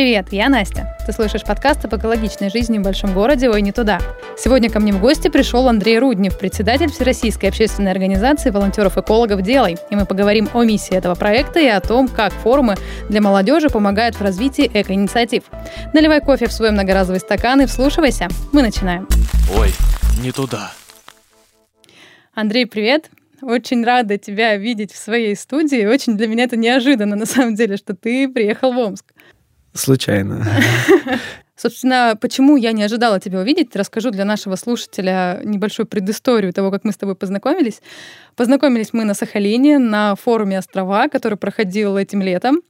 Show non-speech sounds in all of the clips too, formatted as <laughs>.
Привет, я Настя. Ты слышишь подкаст об экологичной жизни в большом городе «Ой, не туда». Сегодня ко мне в гости пришел Андрей Руднев, председатель Всероссийской общественной организации волонтеров-экологов «Делай». И мы поговорим о миссии этого проекта и о том, как форумы для молодежи помогают в развитии эко-инициатив. Наливай кофе в свой многоразовый стакан и вслушивайся. Мы начинаем. Ой, не туда. Андрей, привет. Очень рада тебя видеть в своей студии. Очень для меня это неожиданно, на самом деле, что ты приехал в Омск. Случайно. <laughs> Собственно, почему я не ожидала тебя увидеть, расскажу для нашего слушателя небольшую предысторию того, как мы с тобой познакомились. Познакомились мы на Сахалине на форуме «Острова», который проходил этим летом.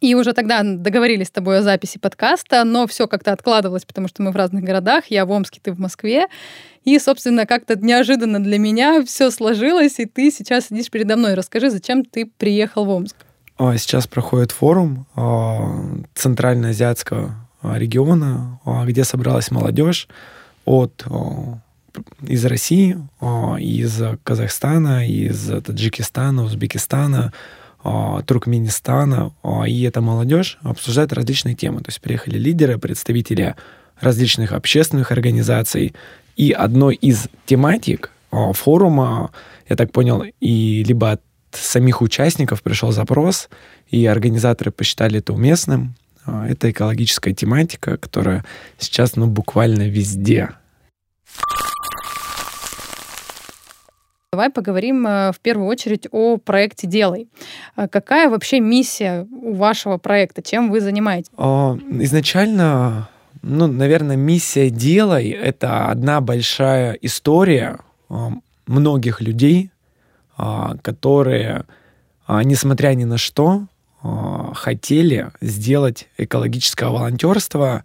И уже тогда договорились с тобой о записи подкаста, но все как-то откладывалось, потому что мы в разных городах. Я в Омске, ты в Москве. И, собственно, как-то неожиданно для меня все сложилось, и ты сейчас сидишь передо мной. Расскажи, зачем ты приехал в Омск? А, сейчас проходит форум а, Центральноазиатского а, региона, где собралась молодежь от из России, из Казахстана, из Таджикистана, Узбекистана, Туркменистана. И эта молодежь обсуждает различные темы. То есть приехали лидеры, представители различных общественных организаций. И одной из тематик форума, я так понял, и либо самих участников пришел запрос, и организаторы посчитали это уместным. А, это экологическая тематика, которая сейчас ну, буквально везде. Давай поговорим э, в первую очередь о проекте «Делай». А какая вообще миссия у вашего проекта? Чем вы занимаетесь? А, изначально, ну, наверное, миссия «Делай» — это одна большая история многих людей, которые, а, несмотря ни на что, а, хотели сделать экологическое волонтерство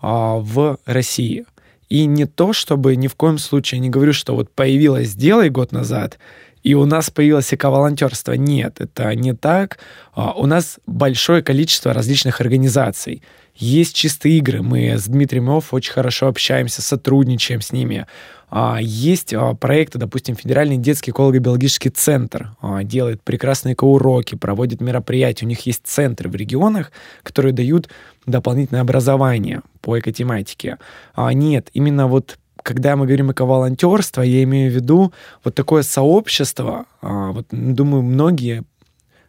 в России. И не то, чтобы ни в коем случае не говорю, что вот появилось «Сделай» год назад, и у нас появилось эко-волонтерство. Нет, это не так. У нас большое количество различных организаций. Есть чистые игры. Мы с Дмитрием Ов очень хорошо общаемся, сотрудничаем с ними. А, есть а, проекты, допустим, Федеральный детский эколого-биологический центр а, делает прекрасные уроки, проводит мероприятия. У них есть центры в регионах, которые дают дополнительное образование по экотематике. Нет, именно вот когда мы говорим эко-волонтерство, я имею в виду вот такое сообщество. Вот, думаю, многие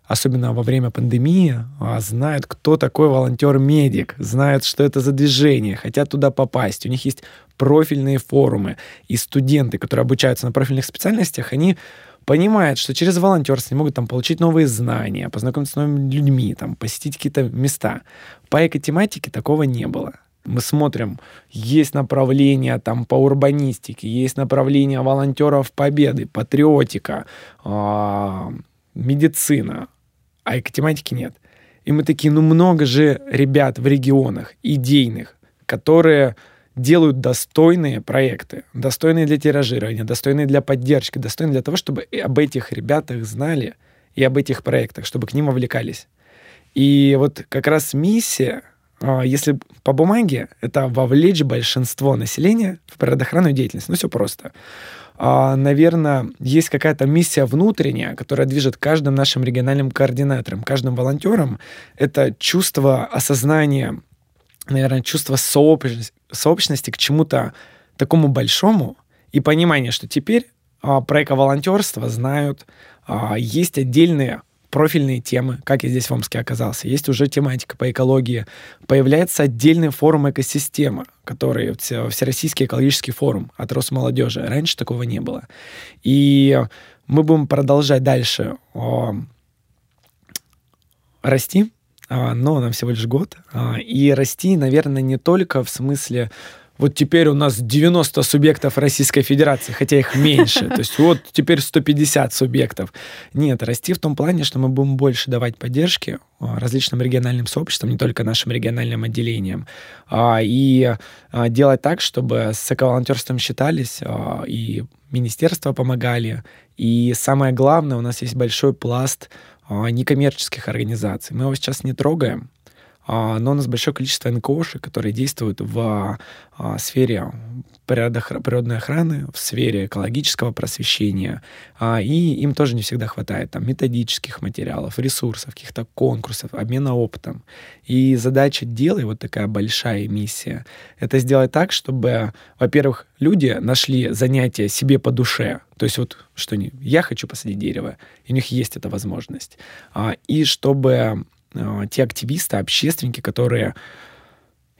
особенно во время пандемии, а, знают, кто такой волонтер-медик, знают, что это за движение, хотят туда попасть. У них есть профильные форумы. И студенты, которые обучаются на профильных специальностях, они понимают, что через волонтерство они могут там получить новые знания, познакомиться с новыми людьми, там, посетить какие-то места. По экотематике такого не было. Мы смотрим, есть направление там по урбанистике, есть направление волонтеров победы, патриотика, э, медицина, а экотематики нет. И мы такие, ну много же ребят в регионах, идейных, которые делают достойные проекты, достойные для тиражирования, достойные для поддержки, достойные для того, чтобы об этих ребятах знали и об этих проектах, чтобы к ним вовлекались. И вот как раз миссия, а, если по бумаге, это вовлечь большинство населения в природоохранную деятельность. Ну, все просто. А, наверное, есть какая-то миссия внутренняя, которая движет каждым нашим региональным координатором, каждым волонтером. Это чувство осознания, наверное, чувство сообщности, сообщности к чему-то такому большому и понимание, что теперь а, про эко-волонтерство знают, а, есть отдельные профильные темы, как я здесь в Омске оказался. Есть уже тематика по экологии. Появляется отдельный форум экосистемы, который Всероссийский экологический форум от Росмолодежи. Раньше такого не было. И мы будем продолжать дальше о, расти, а, но нам всего лишь год. А, и расти, наверное, не только в смысле вот теперь у нас 90 субъектов Российской Федерации, хотя их меньше. То есть вот теперь 150 субъектов. Нет, расти в том плане, что мы будем больше давать поддержки а, различным региональным сообществам, не только нашим региональным отделениям, а, и а, делать так, чтобы с эко-волонтерством считались, и министерства помогали. И самое главное, у нас есть большой пласт некоммерческих организаций. Мы его сейчас не трогаем, но у нас большое количество НКОшек, которые действуют в а, сфере природной охраны, в сфере экологического просвещения, а, и им тоже не всегда хватает там методических материалов, ресурсов, каких-то конкурсов, обмена опытом. И задача дела, вот такая большая миссия, это сделать так, чтобы, во-первых, люди нашли занятие себе по душе, то есть вот что не, я хочу посадить дерево, и у них есть эта возможность, и чтобы те активисты, общественники, которые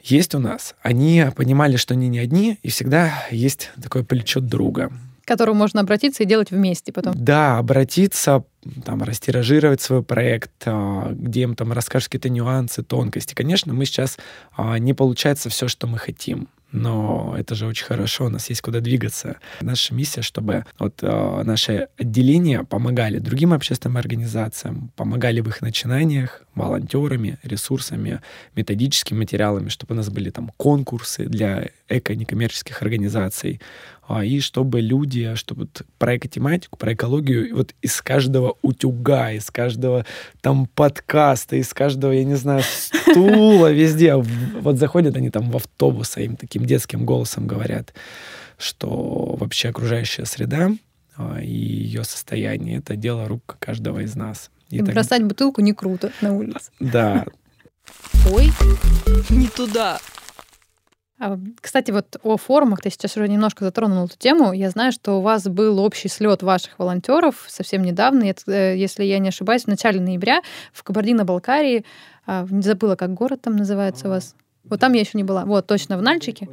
есть у нас, они понимали, что они не одни, и всегда есть такое плечо друга. К которому можно обратиться и делать вместе потом. Да, обратиться, там, растиражировать свой проект, а, где им там расскажешь какие-то нюансы, тонкости. Конечно, мы сейчас а, не получается все, что мы хотим но это же очень хорошо, у нас есть куда двигаться. Наша миссия, чтобы вот э, наши отделения помогали другим общественным организациям, помогали в их начинаниях волонтерами, ресурсами, методическими материалами, чтобы у нас были там конкурсы для эко-некоммерческих организаций, а, и чтобы люди, чтобы вот про экотематику, про экологию, вот из каждого утюга, из каждого там подкаста, из каждого, я не знаю, стула, везде, вот заходят они там в автобус, а им таким детским голосом говорят, что вообще окружающая среда а, и ее состояние — это дело рук каждого из нас. И, так... бросать бутылку не круто на улице. Да. Ой, не туда. А, кстати, вот о форумах ты сейчас уже немножко затронул эту тему. Я знаю, что у вас был общий слет ваших волонтеров совсем недавно, э, если я не ошибаюсь, в начале ноября в Кабардино-Балкарии. А, не забыла, как город там называется у вас. Вот там я еще не была. Вот, точно, в Нальчике.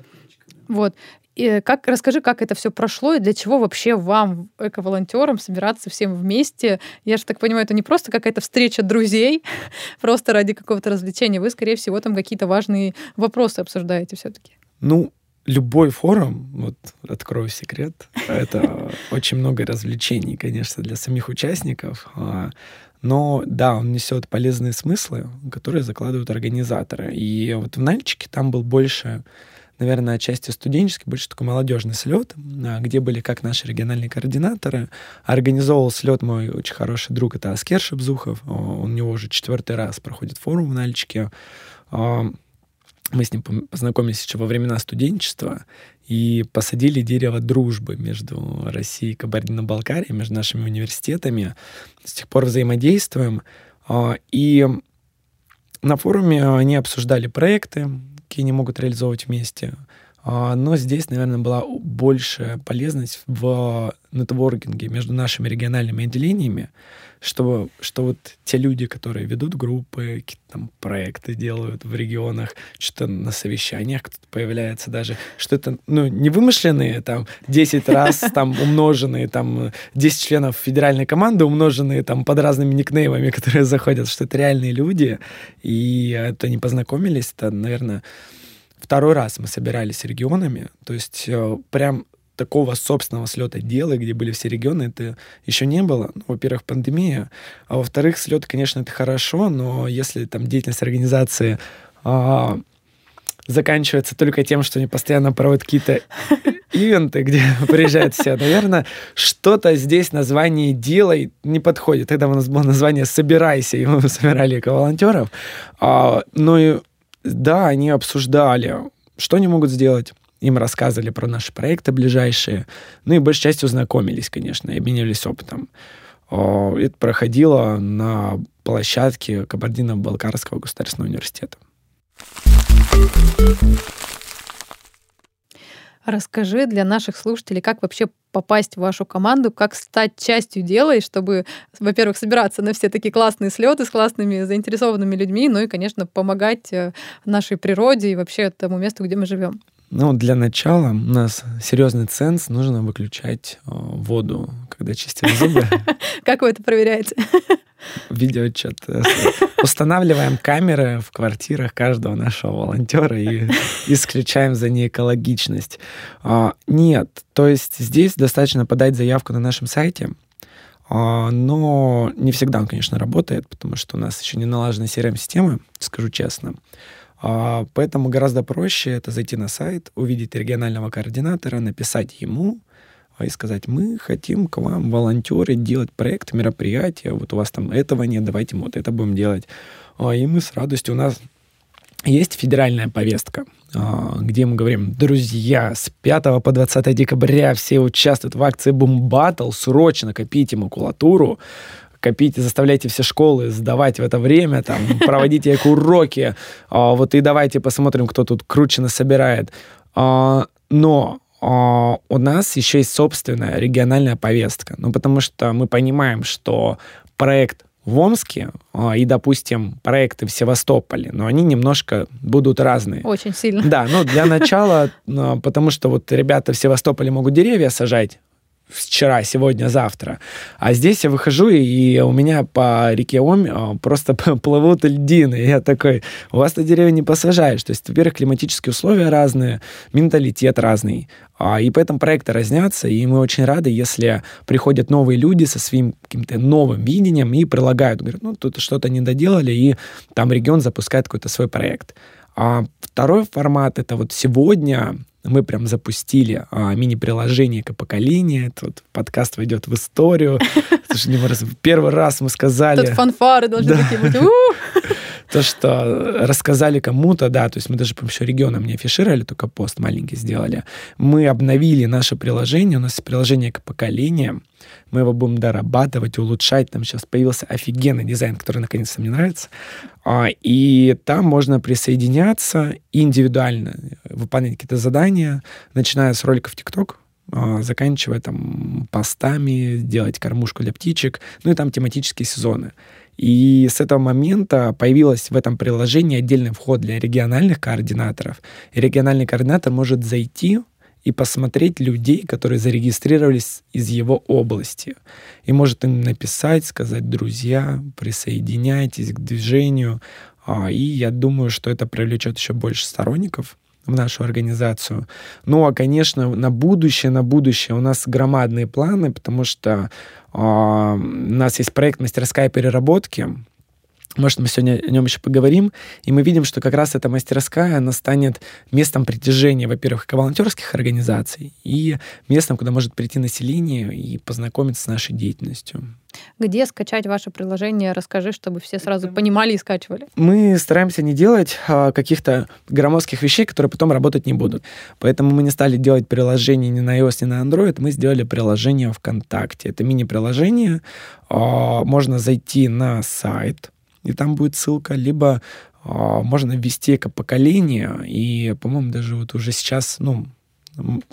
Вот. И как, расскажи, как это все прошло и для чего вообще вам, эко-волонтерам, собираться всем вместе? Я же так понимаю, это не просто какая-то встреча друзей, <laughs> просто ради какого-то развлечения. Вы, скорее всего, там какие-то важные вопросы обсуждаете все-таки. Ну, любой форум, вот открою секрет, это <laughs> очень много развлечений, конечно, для самих участников. Но да, он несет полезные смыслы, которые закладывают организаторы. И вот в Нальчике там был больше наверное, отчасти студенческий, больше такой молодежный слет, а, где были как наши региональные координаторы. Организовывал слет мой очень хороший друг, это Аскер Шебзухов. У него уже четвертый раз проходит форум в Нальчике. Мы с ним познакомились еще во времена студенчества и посадили дерево дружбы между Россией и Кабардино-Балкарией, между нашими университетами. С тех пор взаимодействуем. А, и на форуме они обсуждали проекты, какие они могут реализовывать вместе. А, но здесь, наверное, была большая полезность в нетворкинге между нашими региональными отделениями, чтобы, что вот те люди, которые ведут группы, какие-то там проекты делают в регионах, что-то на совещаниях кто-то появляется даже, что это, ну, не вымышленные там 10 раз <laughs> там умноженные, там 10 членов федеральной команды умноженные там под разными никнеймами, <laughs> которые заходят, что это реальные люди, и это не познакомились, это, наверное, второй раз мы собирались регионами, то есть э, прям такого собственного слета дела, где были все регионы, это еще не было. Ну, во-первых, пандемия, а во-вторых, слет, конечно, это хорошо, но если там деятельность организации а, заканчивается только тем, что они постоянно проводят какие-то <laughs> ивенты, где приезжают все. Наверное, что-то здесь название «делай» не подходит. Тогда у нас было название «собирайся», и мы <laughs> собирали волонтеров. А, ну и да, они обсуждали, что они могут сделать, им рассказывали про наши проекты ближайшие. Ну и большей частью знакомились, конечно, и обменивались опытом. Это проходило на площадке Кабардино-Балкарского государственного университета. Расскажи для наших слушателей, как вообще попасть в вашу команду, как стать частью дела, и чтобы, во-первых, собираться на все такие классные слеты с классными заинтересованными людьми, ну и, конечно, помогать э, нашей природе и вообще тому месту, где мы живем. Ну, для начала у нас серьезный ценз, нужно выключать э, воду, когда чистим зубы. <laughs> Как вы это проверяете? <laughs> Видеоотчет. Устанавливаем камеры в квартирах каждого нашего волонтера и <laughs> исключаем за неэкологичность. А, нет, то есть здесь достаточно подать заявку на нашем сайте, а, но не всегда он, конечно, работает, потому что у нас еще не налажена CRM-система, скажу честно. А, поэтому гораздо проще это зайти на сайт, увидеть регионального координатора, написать ему а, и сказать, мы хотим к вам волонтеры делать проект, мероприятие, вот у вас там этого нет, давайте мы вот это будем делать. А, и мы с радостью, у нас есть федеральная повестка, где мы говорим, друзья, с 5 по 20 декабря все участвуют в акции Boom Battle, срочно копите макулатуру, копите, заставляйте все школы сдавать в это время, там, <laughs> проводите как уроки, а, вот и давайте посмотрим, кто тут круче насобирает. А, но у нас еще есть собственная региональная повестка, ну, потому что мы понимаем, что проект в Омске а, и, допустим, проекты в Севастополе, но они немножко будут разные. Очень сильно. Да, ну для <laughs> начала, а, потому что вот ребята в Севастополе могут деревья сажать, вчера, сегодня, завтра. А здесь я выхожу, и у меня по реке Омь а, просто <laughs> плывут льдины. Я такой, у вас-то деревья не посажаешь. То есть, во-первых, климатические условия разные, менталитет разный. А, и поэтому проекты разнятся, и мы очень рады, если приходят новые люди со своим каким-то новым видением и прилагают, говорят, ну, тут что-то не доделали, и там регион запускает какой-то свой проект. А второй формат — это вот сегодня мы прям запустили а, мини-приложение «Эко-поколение». Тут подкаст войдет в историю. Первый раз мы сказали... Тут фанфары должны да. такие быть. <laughs> То, что рассказали кому-то, да, то есть мы даже, по еще регионам не афишировали, только пост маленький сделали. Мы обновили наше приложение, у нас приложение «Эко-поколение», мы его будем дорабатывать, улучшать. Там сейчас появился офигенный дизайн, который наконец-то мне нравится. А, и там можно присоединяться индивидуально, выполнять какие-то задания, начиная с роликов ТикТок, а, заканчивая там постами, делать кормушку для птичек, ну и там тематические сезоны. И с этого момента появилось в этом приложении отдельный вход для региональных координаторов. И региональный координатор может зайти и посмотреть людей, которые зарегистрировались из его области. И может им написать, сказать, друзья, присоединяйтесь к движению. А, и я думаю, что это привлечет еще больше сторонников в нашу организацию. Ну, а, конечно, на будущее, на будущее у нас громадные планы, потому что э, у нас есть проект «Мастерская переработки», может, мы сегодня о нем еще поговорим. И мы видим, что как раз эта мастерская, она станет местом притяжения, во-первых, волонтерских организаций и местом, куда может прийти население и познакомиться с нашей деятельностью. Где скачать ваше приложение? Расскажи, чтобы все сразу понимали и скачивали. Мы стараемся не делать а, каких-то громоздких вещей, которые потом работать не будут. Поэтому мы не стали делать приложение ни на iOS, ни на Android. Мы сделали приложение ВКонтакте. Это мини-приложение. А, можно зайти на сайт и там будет ссылка, либо э, можно ввести эко-поколение, и, по-моему, даже вот уже сейчас, ну,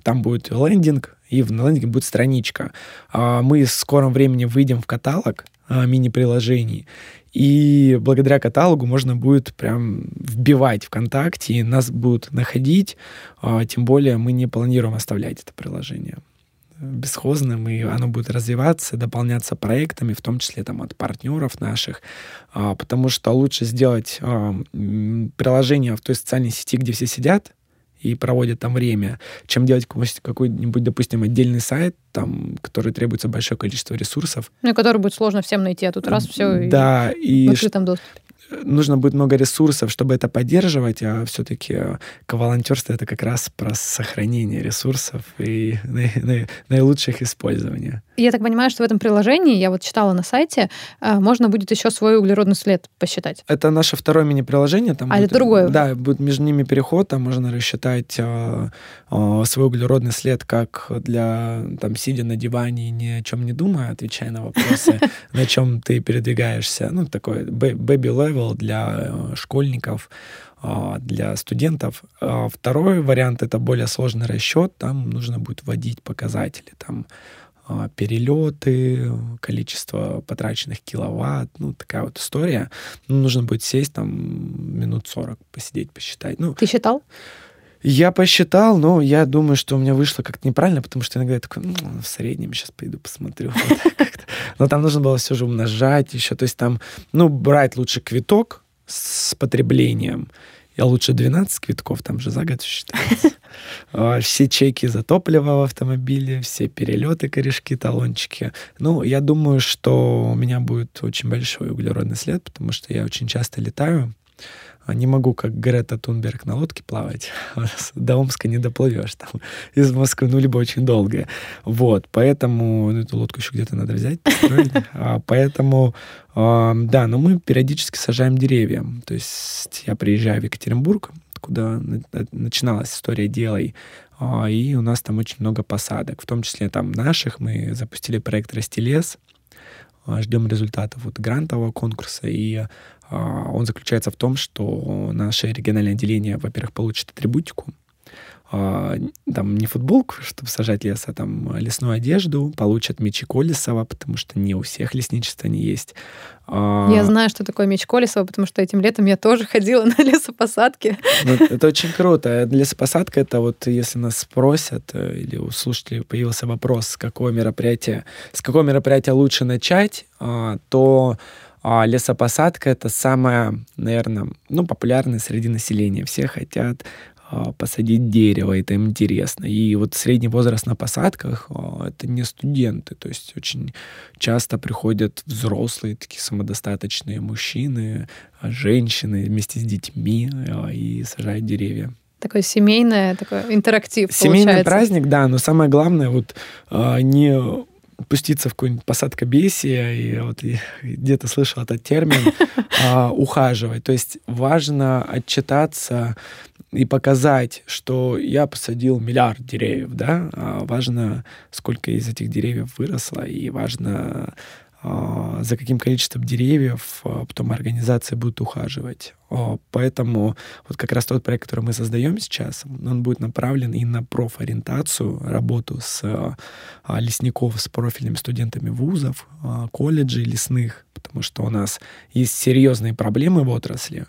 там будет лендинг, и в лендинге будет страничка. А мы в скором времени выйдем в каталог а, мини-приложений, и благодаря каталогу можно будет прям вбивать ВКонтакте, и нас будут находить, а, тем более мы не планируем оставлять это приложение бесхозным, и оно будет развиваться, дополняться проектами, в том числе там, от партнеров наших, а, потому что лучше сделать а, приложение в той социальной сети, где все сидят, и проводят там время, чем делать какой-нибудь, допустим, отдельный сайт, там, который требуется большое количество ресурсов. Ну, который будет сложно всем найти, а тут раз все да, и, и в открытом доступе нужно будет много ресурсов, чтобы это поддерживать, а все-таки волонтерство это как раз про сохранение ресурсов и наилучших использования. Я так понимаю, что в этом приложении, я вот читала на сайте, а, можно будет еще свой углеродный след посчитать. Это наше второе мини-приложение. Там а будет, это другое? Да, будет между ними переход, там можно рассчитать э, э, свой углеродный след как для, там, сидя на диване, ни о чем не думая, отвечая на вопросы, <laughs> на чем ты передвигаешься. Ну, такой baby level для э, школьников для студентов. Второй вариант — это более сложный расчет. Там нужно будет вводить показатели. Там перелеты, количество потраченных киловатт, ну, такая вот история. Ну, нужно будет сесть там минут 40, посидеть, посчитать. Ну, Ты считал? Я посчитал, но я думаю, что у меня вышло как-то неправильно, потому что иногда я такой, ну, в среднем сейчас пойду посмотрю. <laughs> Но там нужно было все же умножать еще. То есть там, ну, брать лучше квиток с потреблением, я лучше 12 квитков, там же за год считается. <laughs> А, все чеки за топливо в автомобиле, все перелеты, корешки, талончики. Ну, я думаю, что у меня будет очень большой углеродный след, потому что я очень часто летаю. Не могу, как Грета Тунберг, на лодке плавать. <laughs> До Омска не доплывешь. Там, <laughs> из Москвы, ну, либо очень долго. Вот, поэтому... Ну, эту лодку еще где-то надо взять, <laughs> а, Поэтому, а, да, но мы периодически сажаем деревья. То есть я приезжаю в Екатеринбург, куда начиналась история «Делай», а, и у нас там очень много посадок, в том числе там наших. Мы запустили проект «Расти лес», ждем результатов вот грантового конкурса, и а, он заключается в том, что наше региональное отделение, во-первых, получит атрибутику, а, там не футболку, чтобы сажать лес, а там лесную одежду, получат мечи Колесова, потому что не у всех лесничества они есть. А, я знаю, что такое меч Колесова, потому что этим летом я тоже ходила <laughs> на лесопосадки. Ну, это очень круто. Лесопосадка — это вот если нас спросят, э, или у слушателей появился вопрос, с какого мероприятия, с какого мероприятия лучше начать, то а лесопосадка это самое, наверное, ну, популярное среди населения. Все хотят а, посадить дерево, это им интересно. И вот средний возраст на посадках а, это не студенты, то есть очень часто приходят взрослые, такие самодостаточные мужчины, женщины вместе с детьми и сажают деревья такой семейный такой интерактив. Семейный получается. праздник, да, но самое главное вот не пуститься в какую-нибудь посадкобесие, и вот где-то слышал этот термин, <laughs> а, ухаживать. То есть важно отчитаться и показать, что я посадил миллиард деревьев, да, а важно, сколько из этих деревьев выросло, и важно а, за каким количеством деревьев а, потом организация будет ухаживать. Поэтому вот как раз тот проект, который мы создаем сейчас, он будет направлен и на профориентацию, работу с а, лесников, с профильными студентами вузов, колледжей лесных, потому что у нас есть серьезные проблемы в отрасли.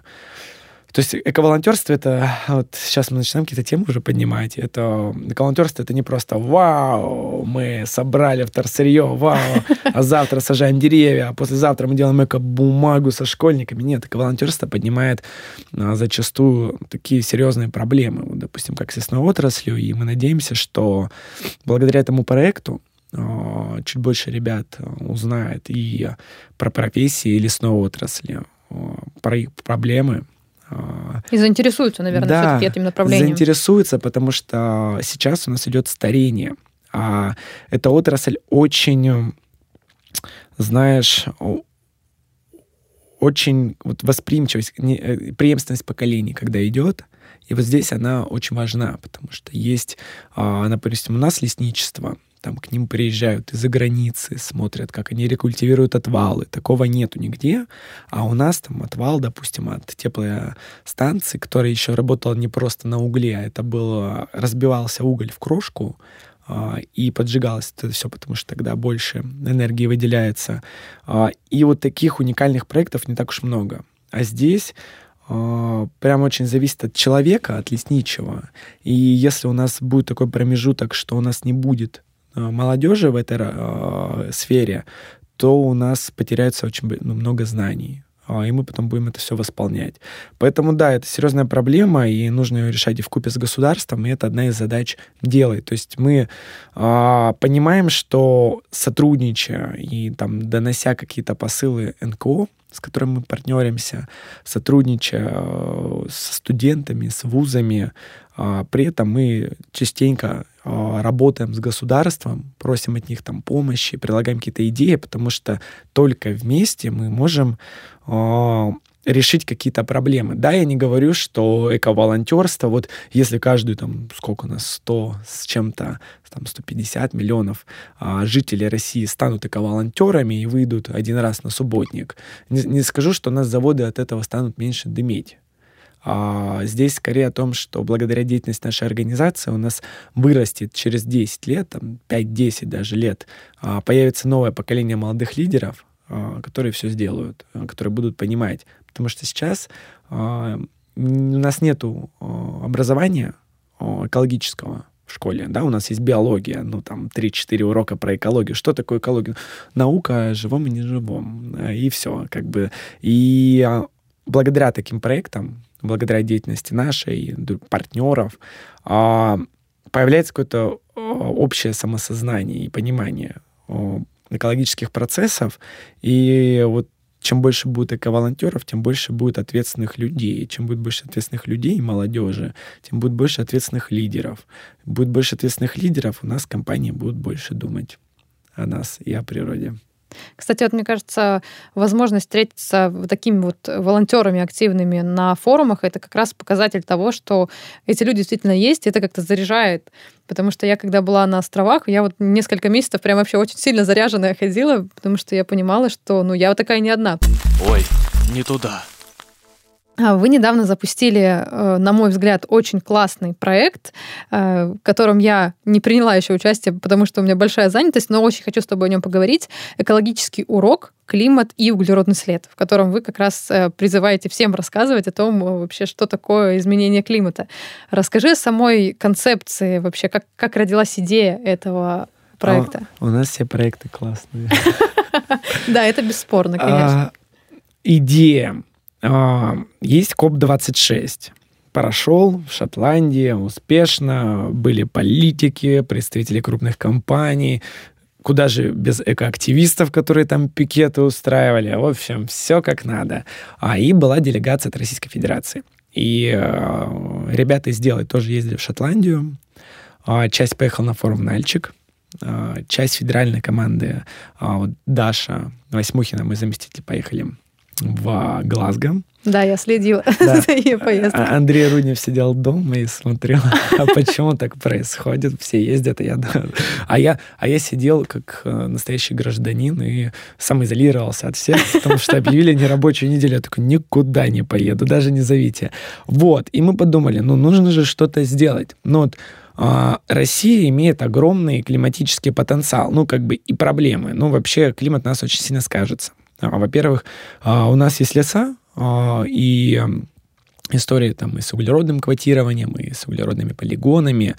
То есть эковолонтерство это вот сейчас мы начинаем какие-то темы уже поднимать. Это эковолонтерство это не просто вау, мы собрали вторсырье, вау, а завтра сажаем деревья, а послезавтра мы делаем эко-бумагу со школьниками. Нет, эковолонтерство поднимает а, зачастую такие серьезные проблемы, вот, допустим, как с лесной отраслью, и мы надеемся, что благодаря этому проекту а, чуть больше ребят узнает и про профессии лесной отрасли, а, про их проблемы, И заинтересуются, наверное, да, все-таки этим направлением. заинтересуются, потому что сейчас у нас идет старение. А эта отрасль очень, знаешь, очень вот восприимчивость, э, преемственность поколений, когда идет, и вот здесь она очень важна, потому что есть, а, допустим, у нас лесничество, там к ним приезжают из-за границы, смотрят, как они рекультивируют отвалы. Такого нету нигде. А у нас там отвал, допустим, от теплостанции, которая еще работала не просто на угле, а это было, разбивался уголь в крошку, а, и поджигалось это все, потому что тогда больше энергии выделяется. А, и вот таких уникальных проектов не так уж много. А здесь а, прям очень зависит от человека, от лесничего. И если у нас будет такой промежуток, что у нас не будет молодежи в этой э, сфере, то у нас потеряется очень ну, много знаний а, и мы потом будем это все восполнять. Поэтому да, это серьезная проблема, и нужно ее решать и в купе с государством, и это одна из задач делать. То есть мы а, понимаем, что сотрудничая и там донося какие-то посылы НКО, с которыми мы партнеримся, сотрудничая э, со студентами, с вузами, а, при этом мы частенько а, работаем с государством, просим от них там помощи, предлагаем какие-то идеи, потому что только вместе мы можем а, решить какие-то проблемы. Да, я не говорю, что эко-волонтерство, вот если каждую там, сколько у нас, 100 с чем-то, там 150 миллионов а, жителей России станут эко-волонтерами и выйдут один раз на субботник, не, не скажу, что у нас заводы от этого станут меньше дыметь. А здесь скорее о том, что благодаря деятельности нашей организации у нас вырастет через 10 лет, там, 5-10 даже лет, а, появится новое поколение молодых лидеров, а, которые все сделают, а, которые будут понимать. Потому что сейчас а, у нас нет образования экологического в школе, да, у нас есть биология, ну, там, 3-4 урока про экологию. Что такое экология? Наука о живом и неживом, и все, как бы. И благодаря таким проектам, благодаря деятельности нашей, партнеров, а, появляется какое-то а, общее самосознание и понимание а, экологических процессов. И вот чем больше будет эко-волонтеров, тем больше будет ответственных людей. Чем будет больше ответственных людей и молодежи, тем будет больше ответственных лидеров. Будет больше ответственных лидеров, у нас компании будут больше думать о нас и о природе. Кстати, вот мне кажется, возможность встретиться вот такими вот волонтерами активными на форумах, это как раз показатель того, что эти люди действительно есть, и это как-то заряжает. Потому что я, когда была на островах, я вот несколько месяцев прям вообще очень сильно заряженная ходила, потому что я понимала, что ну я вот такая не одна. Ой, не туда. А, вы недавно запустили, э, на мой взгляд, очень классный проект, э, в котором я не приняла еще участие, потому что у меня большая занятость, но очень хочу с тобой о нем поговорить. Экологический урок климат и углеродный след, в котором вы как раз э, призываете всем рассказывать о том вообще, что такое изменение климата. Расскажи о самой концепции вообще, как, как родилась идея этого проекта. А, у нас все проекты классные. <laughs> Да, это бесспорно, конечно. А, идея а, есть КОП-26. Прошел в Шотландии успешно, были политики, представители крупных компаний, куда же без экоактивистов, которые там пикеты устраивали. В общем, все как надо. А и была делегация от Российской Федерации. И э, ребята из «Делай» тоже ездили в Шотландию. Э, часть поехала на форум «Нальчик». Э, часть федеральной команды э, вот Даша Восьмухина, мы заместители, поехали в Глазго. Да, я следила <laughs> да. за ее поездкой. А Андрей Руднев сидел дома и смотрел, <laughs> а почему так происходит, все ездят, а я, а я, а я сидел как э, настоящий гражданин и самоизолировался от всех, потому что объявили нерабочую неделю, я такой, никуда не поеду, даже не зовите. Вот, и мы подумали, ну, нужно же что-то сделать. Ну, вот, а, Россия имеет огромный климатический потенциал, ну, как бы и проблемы. Ну, вообще климат нас очень сильно скажется. А, во-первых, а, у нас есть леса, а, и истории там и с углеродным квотированием, и с углеродными полигонами.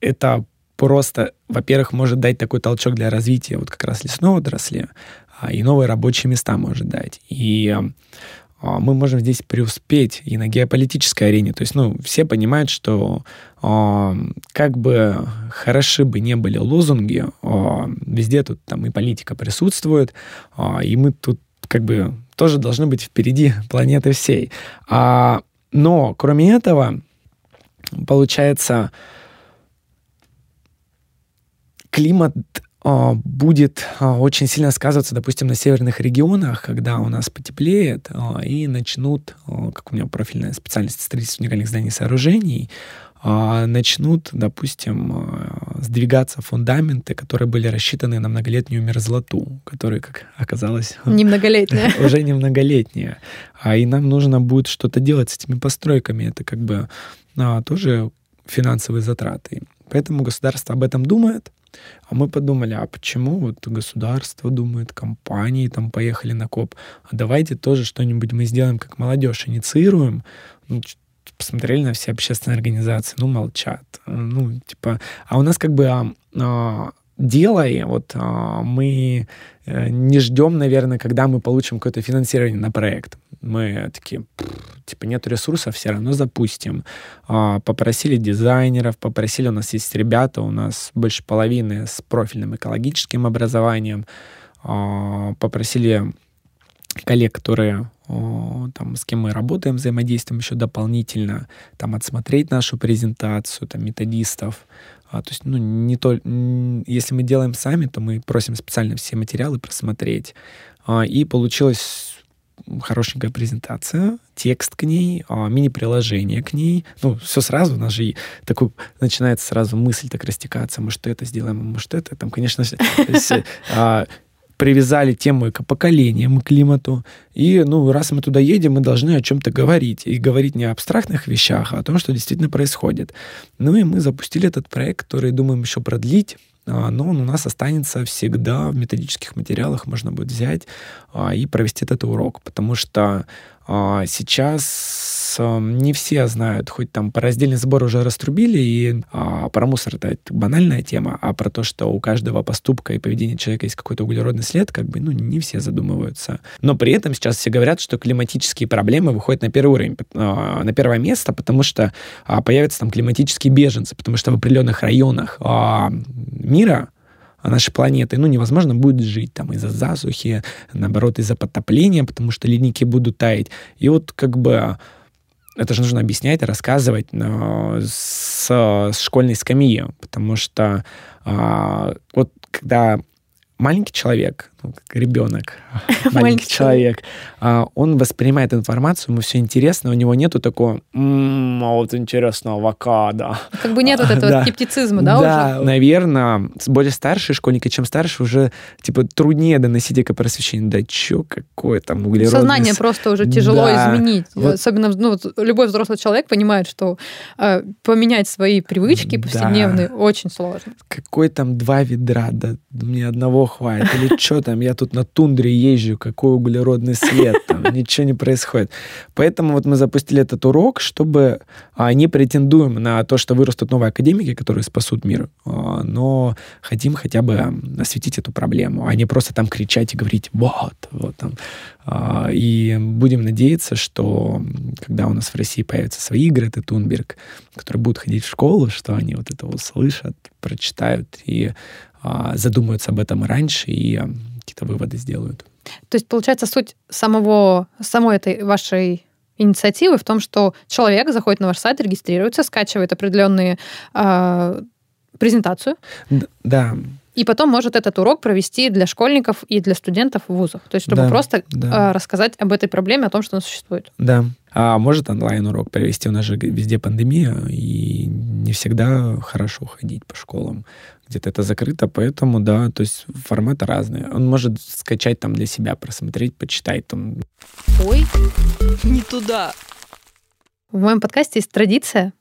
Это просто, во-первых, может дать такой толчок для развития вот как раз лесной отрасли, и новые рабочие места может дать. И а, мы можем здесь преуспеть и на геополитической арене. То есть, ну, все понимают, что э, как бы хороши бы не были лозунги, э, везде тут там и политика присутствует, э, и мы тут как бы тоже должны быть впереди <laughs> планеты всей. А, но, кроме этого, получается, климат а, будет а, очень сильно сказываться, допустим, на северных регионах, когда у нас потеплеет, а, и начнут, как у меня профильная специальность строительства уникальных зданий и сооружений, начнут, допустим, сдвигаться фундаменты, которые были рассчитаны на многолетнюю мерзлоту, которые, как оказалось... <laughs> Немноголетняя. <laughs> Уже немноголетняя. А и нам нужно будет что-то делать с этими постройками. Это как бы тоже финансовые затраты. Поэтому государство об этом думает, а мы подумали, а почему вот государство думает, компании там поехали на КОП, а давайте тоже что-нибудь мы сделаем, как молодежь, инициируем. Ну, посмотрели на все общественные организации, ну, молчат. Ну, типа, а у нас как бы а, а, делай, вот а, мы э, не ждем, наверное, когда мы получим какое-то финансирование на проект. Мы такие, типа, нет ресурсов, все равно запустим. А, попросили дизайнеров, попросили, у нас есть ребята, у нас больше половины с профильным экологическим образованием. А, попросили коллег, которые там, с кем мы работаем, взаимодействуем еще дополнительно, там, отсмотреть нашу презентацию, там, методистов, а, то есть, ну, не то, если мы делаем сами, то мы просим специально все материалы просмотреть. А, и получилась хорошенькая презентация, текст к ней, а, мини-приложение к ней. Ну, все сразу, у нас же такой, начинается сразу мысль так растекаться, что это сделаем, мы что это. Там, конечно, а, привязали тему к поколениям, к климату. И, ну, раз мы туда едем, мы должны о чем-то говорить. И говорить не о абстрактных вещах, а о том, что действительно происходит. Ну и мы запустили этот проект, который думаем еще продлить. А, но он у нас останется всегда в методических материалах, можно будет взять а, и провести этот урок, потому что а, сейчас не все знают, хоть там по раздельный сбор уже раструбили, и а, про мусор это банальная тема, а про то, что у каждого поступка и поведения человека есть какой-то углеродный след, как бы, ну, не все задумываются. Но при этом сейчас все говорят, что климатические проблемы выходят на первый уровень, а, на первое место, потому что а, появятся там климатические беженцы, потому что в определенных районах а, мира нашей планеты, ну, невозможно будет жить там из-за засухи, наоборот, из-за потопления, потому что ледники будут таять. И вот как бы это же нужно объяснять, рассказывать э, с, с школьной скамьи, потому что э, вот когда маленький человек, как ребенок, <laughs> маленький человек, а, он воспринимает информацию, ему все интересно, у него нету такого, а вот интересно, авокадо. Как бы нет вот этого <laughs> скептицизма, да, да наверное, более старшие школьники, чем старше, уже, типа, труднее доносить эко-просвещение. Да чё, какое там углеродное... Сознание просто уже тяжело изменить. Особенно, ну, любой взрослый человек понимает, что э, поменять свои привычки повседневные очень сложно. Какой там два ведра, да мне одного хватит. Или что там, я тут на тундре езжу, какой углеродный след, там <laughs> ничего не происходит. Поэтому вот мы запустили этот урок, чтобы а, не претендуем на то, что вырастут новые академики, которые спасут мир, а, но хотим хотя бы осветить эту проблему, а не просто там кричать и говорить «вот», вот там. А, и будем надеяться, что когда у нас в России появятся свои игры, это Тунберг, которые будут ходить в школу, что они вот это услышат, прочитают и а, задумаются об этом раньше и какие-то выводы сделают. То есть, получается, суть самого, самой этой вашей инициативы в том, что человек заходит на ваш сайт, регистрируется, скачивает определенные э, презентацию. Да. И потом может этот урок провести для школьников и для студентов в вузах. То есть, чтобы да, просто да. Э, рассказать об этой проблеме, о том, что она существует. Да. А может онлайн-урок провести. У нас же везде пандемия, и не всегда хорошо ходить по школам. Где-то это закрыто, поэтому, да, то есть форматы разные. Он может скачать там для себя, просмотреть, почитать там. Ой, <laughs> не туда. В моем подкасте есть традиция.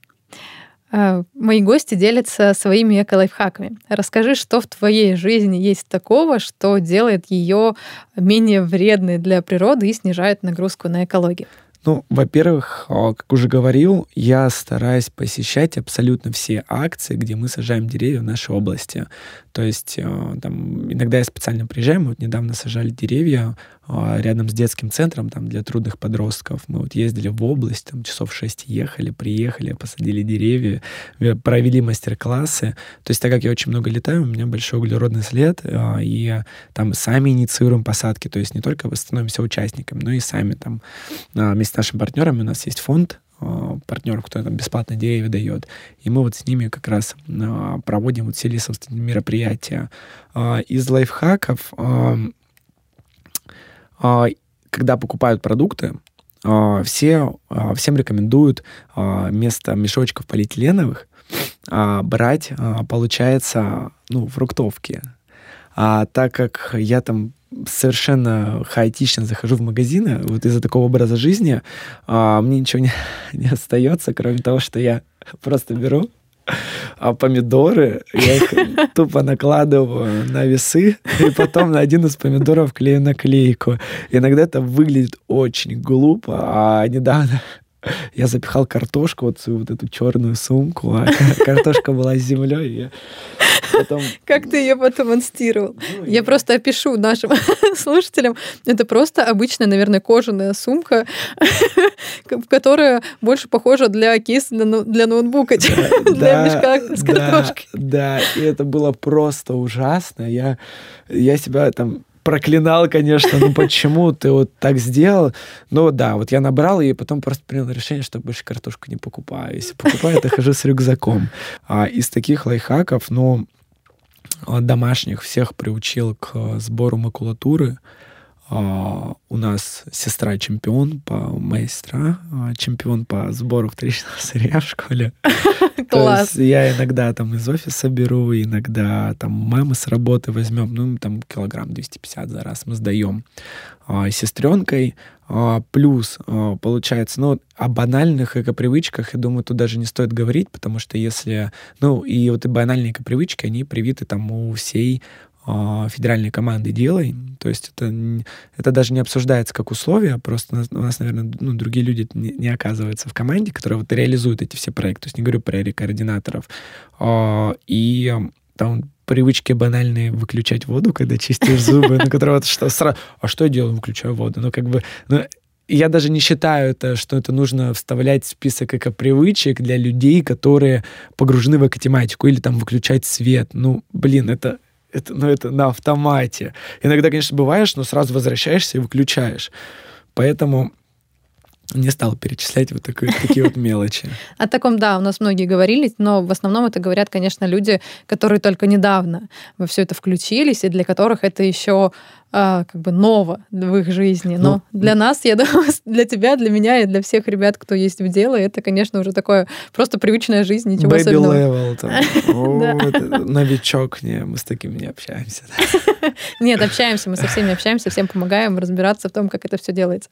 Э, мои гости делятся своими эко-лайфхаками. Расскажи, что в твоей жизни есть такого, что делает ее менее вредной для природы и снижает нагрузку на экологию. Ну, во-первых, а, как уже говорил, я стараюсь посещать абсолютно все акции, где мы сажаем деревья в нашей области. То есть а, там, иногда я специально приезжаю, мы вот недавно сажали деревья а, рядом с детским центром там, для трудных подростков. Мы вот ездили в область, там часов шесть ехали, приехали, посадили деревья, провели мастер-классы. То есть так как я очень много летаю, у меня большой углеродный след, и там сами инициируем посадки, то есть не только становимся участниками, но и сами там а, вместе с нашими партнерами у нас есть фонд, партнер, кто там бесплатно деревья дает. И мы вот с ними как раз проводим вот все лесовые мероприятия. Из лайфхаков когда покупают продукты, все, всем рекомендуют вместо мешочков полиэтиленовых брать, получается, ну, фруктовки. А так как я там совершенно хаотично захожу в магазины, вот из-за такого образа жизни, мне ничего не, <laughs> не остается, кроме того, что я просто беру а помидоры, я их <laughs> тупо накладываю на весы, и потом на один из помидоров клею наклейку. Иногда это выглядит очень глупо, а недавно я запихал картошку вот в вот эту черную сумку, а <laughs> картошка была с землей. Я потом... Как ты ее потом монстировал? Ну, я, я просто опишу нашим <laughs> слушателям. Это просто обычная, наверное, кожаная сумка, <laughs> которая больше похожа для кейса для ноутбука, чем для мешка с картошкой. Да, и это было просто ужасно. Я, я себя там проклинал, конечно, ну почему ты вот так сделал? Ну да, вот я набрал и потом просто принял решение, что больше картошку не покупаю. Если покупаю, то хожу с рюкзаком. А из таких лайфхаков, ну, домашних всех приучил к сбору макулатуры. Uh, у нас сестра чемпион по маэстро, uh, чемпион по сбору вторичного сырья в школе. Класс. я иногда там из офиса беру, иногда там мамы с работы возьмем, ну, там килограмм 250 за раз мы сдаем uh, сестренкой. Плюс, получается, ну, о банальных эко-привычках, я думаю, тут даже не стоит говорить, потому что если, ну, и вот и банальные эко-привычки, они привиты там у всей федеральной команды делай. То есть это, это даже не обсуждается как условие, просто у нас, у нас наверное, ну, другие люди не, не оказываются в команде, которые вот реализуют эти все проекты. То есть не говорю про рекоординаторов. И там привычки банальные выключать воду, когда чистишь зубы, на которые вот что сразу... А что я делаю? Выключаю воду. Ну, как бы... Ну, я даже не считаю это, что это нужно вставлять в список эко-привычек для людей, которые погружены в экотематику, или там выключать свет. Ну, блин, это это, ну, это на автомате. Иногда, конечно, бываешь, но сразу возвращаешься и выключаешь. Поэтому не стал перечислять вот такие, такие вот мелочи. О таком, да, у нас многие говорили, но в основном это говорят, конечно, люди, которые только недавно во все это включились, и для которых это еще а, как бы ново в их жизни. Но ну, для нас, я думаю, <laughs> для тебя, для меня и для всех ребят, кто есть в дело, это, конечно, уже такое просто привычная жизнь, ничего Baby особенного. level, там. <laughs> новичок, не, мы с такими не общаемся. <laughs> Нет, общаемся, мы со всеми общаемся, всем помогаем разбираться в том, как это все делается.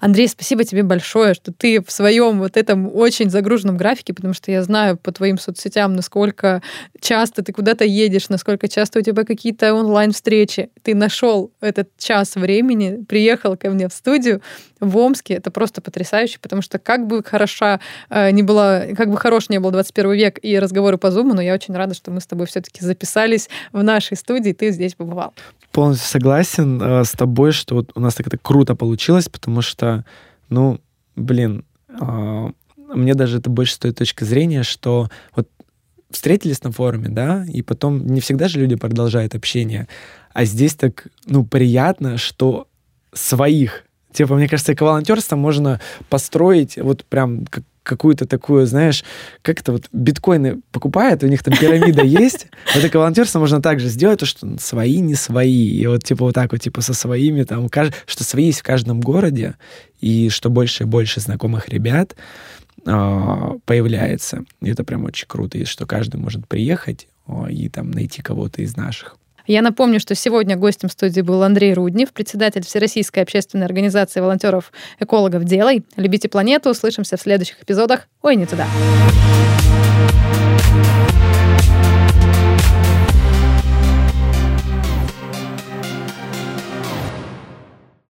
Андрей, спасибо тебе большое, что ты в своем вот этом очень загруженном графике, потому что я знаю по твоим соцсетям, насколько часто ты куда-то едешь, насколько часто у тебя какие-то онлайн-встречи. Ты нашел этот час времени, приехал ко мне в студию в Омске. Это просто потрясающе, потому что как бы хороша э, не была, как бы хорош не был 21 век и разговоры по Зуму, но я очень рада, что мы с тобой все-таки записались в нашей студии, ты здесь побывал полностью согласен э, с тобой, что вот у нас так это круто получилось, потому что, ну, блин, э, мне даже это больше с той точки зрения, что вот встретились на форуме, да, и потом не всегда же люди продолжают общение, а здесь так, ну, приятно, что своих Типа, мне кажется, волонтерство можно построить вот прям как какую-то такую, знаешь, как это вот биткоины покупают, у них там пирамида есть, вот это волонтерство можно также сделать, то, что свои не свои, и вот типа вот так вот типа со своими там, что свои есть в каждом городе, и что больше и больше знакомых ребят э, появляется, и это прям очень круто, и что каждый может приехать э, и там найти кого-то из наших. Я напомню, что сегодня гостем студии был Андрей Руднев, председатель Всероссийской общественной организации волонтеров-экологов «Делай». Любите планету. Услышимся в следующих эпизодах. Ой, не туда.